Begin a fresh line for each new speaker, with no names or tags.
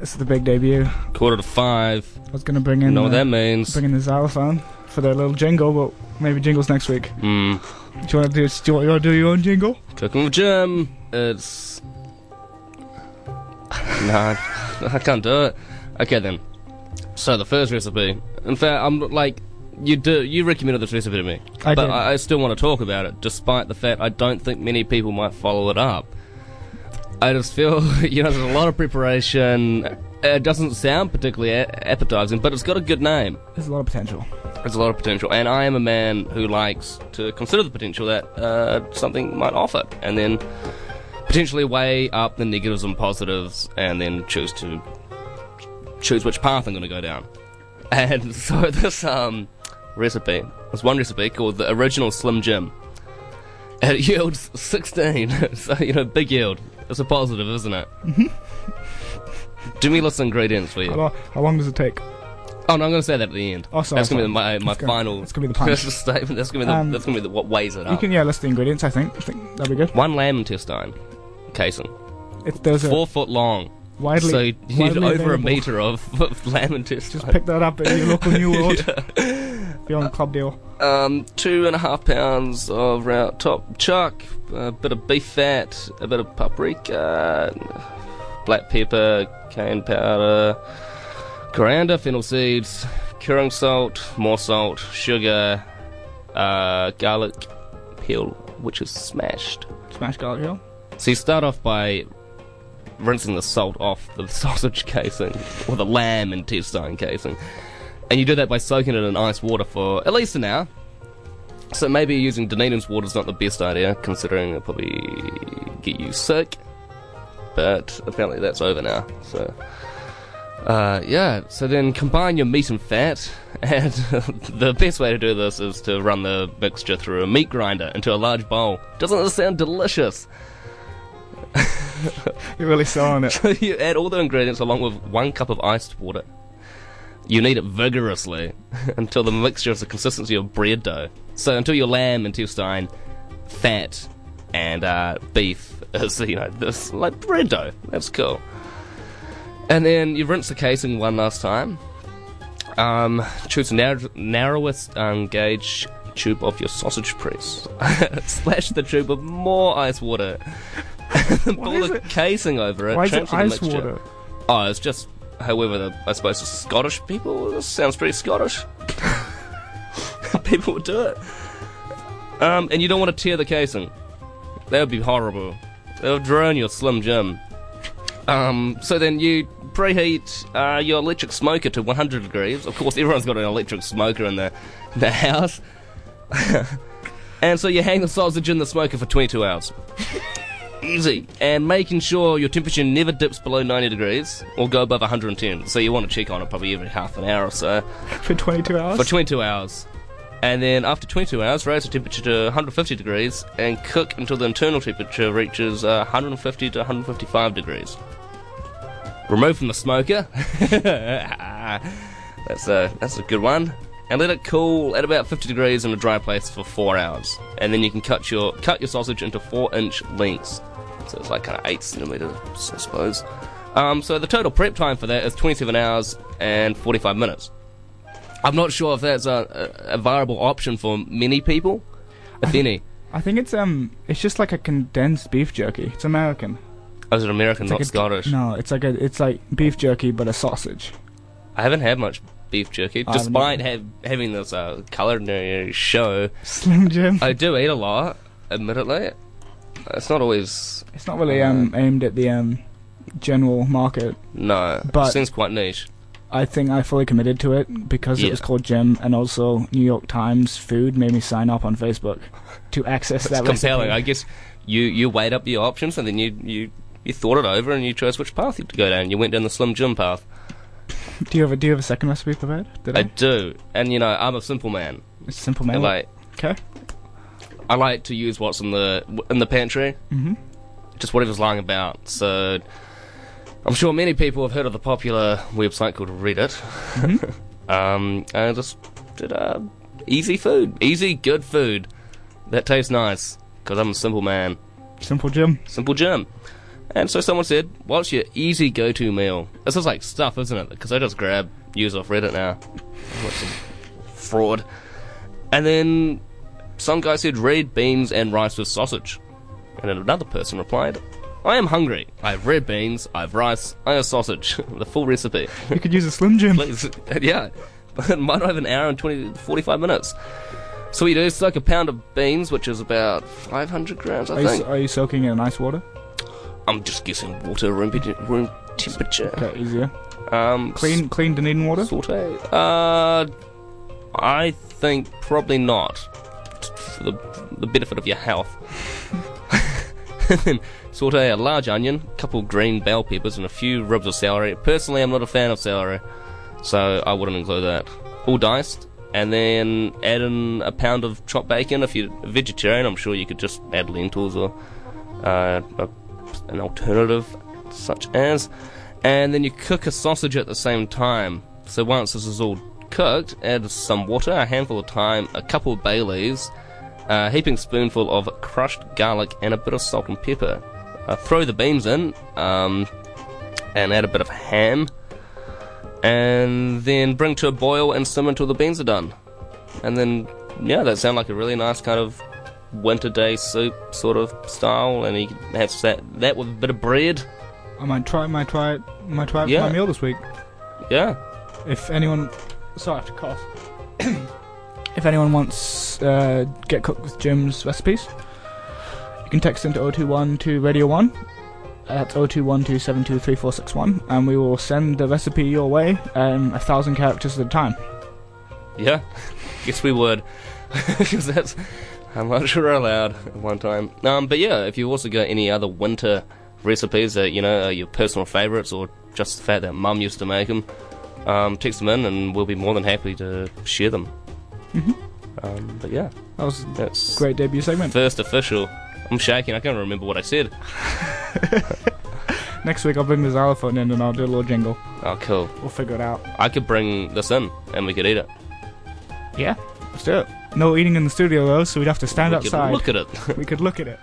This is the big debut.
Quarter to five.
I was gonna bring in
know what that means.
bring in the xylophone for their little jingle, but maybe jingles next week.
Mm.
Do you want to do? Do you want to do your own jingle?
Cooking with Jim. It's. nah, I can't do it. Okay then. So the first recipe. In fact, I'm like, you do. You recommended this recipe to me,
I
but
did.
I, I still want to talk about it, despite the fact I don't think many people might follow it up. I just feel, you know, there's a lot of preparation. It doesn't sound particularly appetizing, but it's got a good name.
There's a lot of potential.
There's a lot of potential, and I am a man who likes to consider the potential that uh, something might offer, and then potentially weigh up the negatives and positives, and then choose to choose which path I'm going to go down. And so this um, recipe, there's one recipe called the original Slim Jim. It yields 16, so you know, big yield. It's a positive, isn't it? Do me list the ingredients for you.
How, lo- how long does it take?
Oh no, I'm going to say that at the end.
Oh, sorry,
That's going to be my my
That's gonna-
final.
that's gonna be the punch.
statement. That's going to be the
Um,
that's going to be the, what weighs it up.
You
up.
can yeah list the ingredients. I think. I think that'd be good.
One lamb intestine casing,
It's there's a
four foot long.
Widely
so you need over a meter of, of lamb intestine.
Just pick that up at your local New World. Be on club deal.
Um, two and a half pounds of round top chuck, a bit of beef fat, a bit of paprika, black pepper, cayenne powder, coriander, fennel seeds, curing salt, more salt, sugar, uh, garlic peel, which is smashed.
Smash garlic peel?
So you start off by rinsing the salt off the sausage casing or the lamb intestine casing, and you do that by soaking it in ice water for at least an hour. So maybe using Dunedin's water is not the best idea, considering it'll probably get you sick. But apparently that's over now. So, uh, yeah. So then combine your meat and fat, and the best way to do this is to run the mixture through a meat grinder into a large bowl. Doesn't this sound delicious?
You're really selling it.
So you add all the ingredients along with one cup of iced water. You knead it vigorously until the mixture is the consistency of bread dough. So until your lamb intestine, fat, and uh, beef is you know this like bread dough. That's cool. And then you rinse the casing one last time. Um, choose the narrow, narrowest um, gauge tube of your sausage press. Splash the tube with more ice water. The
it?
casing over it.
Why is it ice
mixture.
water?
Oh, it's just, however, the, I suppose the Scottish people. This sounds pretty Scottish. people would do it. Um, and you don't want to tear the casing. That would be horrible. That would ruin your Slim Jim. Um, so then you preheat uh, your electric smoker to 100 degrees. Of course, everyone's got an electric smoker in their, their house. and so you hang the sausage in the smoker for 22 hours. Easy. And making sure your temperature never dips below 90 degrees or go above 110. So you want to check on it probably every half an hour or so
For 22 hours.
for 22 hours. And then after 22 hours, raise the temperature to 150 degrees and cook until the internal temperature reaches uh, 150 to 155 degrees. Remove from the smoker. that's a that's a good one. And let it cool at about 50 degrees in a dry place for four hours. And then you can cut your cut your sausage into four inch lengths. So it's like kind of eight centimeters, I suppose. Um, so the total prep time for that is 27 hours and 45 minutes. I'm not sure if that's a, a, a viable option for many people, if any.
I think it's um, it's just like a condensed beef jerky. It's American.
Oh, is it American,
It's
not
like a-
Scottish?
No, it's like a, it's like beef jerky but a sausage.
I haven't had much beef jerky,
I
despite have, having this uh, culinary show.
Slim Jim.
I do eat a lot, admittedly. It's not always
It's not really um aimed at the um general market.
no.
But-
it seems quite niche.
I think I fully committed to it because
Yeah.
it was called Jim, and also New York Times Food made me sign up on Facebook to access that.
It's
that
compelling. I guess you you weighed up your options and then you you. You thought it over and you chose which path you to go down. You went down the Slim Jim path.
Do you have a Do you have a second recipe prepared? Did
I
I?
do, and you know I'm a simple man.
It's a simple man.
like
Okay.
I like to use what's in the in the pantry.
Mm-hmm.
just whatever's lying about. So I'm sure many people have heard of the popular website called Reddit. um, and I just did uh, easy food, easy good food that tastes nice because I'm a simple man,
Simple Jim.
simple Jim. And so someone said, "What's your easy go-to meal?" This is like stuff, isn't it? Because I just grab use off Reddit now. What's some fraud? And then some guy said red beans and rice with sausage. And then another person replied, "I am hungry. I have red beans. I have rice. I have sausage. the full recipe,
You could use a Slim Jim.
please." yeah, but it might not have an hour and 20, 45 minutes. So we do is like a pound of beans, which is about 500 grams, I
Are you,
think.
are you soaking it in ice water?
I'm just guessing water room, room temperature.
Okay, easier.
Um,
Clean, clean Dunedin water.
saute. Uh, I think probably not. For the the benefit of your health. then saute a large onion, a couple green bell peppers, and a few ribs of celery. Personally, I'm not a fan of celery, so I wouldn't include that. All diced, and then add in a pound of chopped bacon. If you're a vegetarian, I'm sure you could just add lentils or uh, a, an alternative, such as. And then you cook a sausage at the same time. So once this is all cooked, add some water, a handful of thyme, a couple of bay leaves, a heaping spoonful of crushed garlic, and a bit of salt and pepper. Uh, throw the beans in, um, and add a bit of ham, and then bring to a boil and simmer until the beans are done. And then, yeah, that sounds like a really nice kind of winter day soup sort of style, and you can have that, that with a bit of bread.
I might try. Might try it. Might try it
Yeah.
for my meal this week.
Yeah,
If anyone, sorry, I have to cough. if anyone wants uh, get cooked with Jim's recipes, you can text into 021 to Radio One. That's 021 2723461, and we will send the recipe your way, um, a thousand characters at a time.
yeah. Guess we would, because that's how much we're allowed at one time. Um, but yeah, if you also got any other winter recipes that you know are your personal favourites, or just the fact that Mum used to make them, um, text them in, and we'll be more than happy to share them.
Mhm.
Um, but yeah,
That was
that's
great debut segment.
first official. I'm shaking. I can't remember what I said.
Next week I'll bring the xylophone in and I'll do a little jingle.
Oh, cool.
We'll figure it out.
I could bring this in, and we could eat it.
Yeah, let's do it. No eating in the studio though, so we'd have to stand
we could
outside.
look at it.
we could look at it.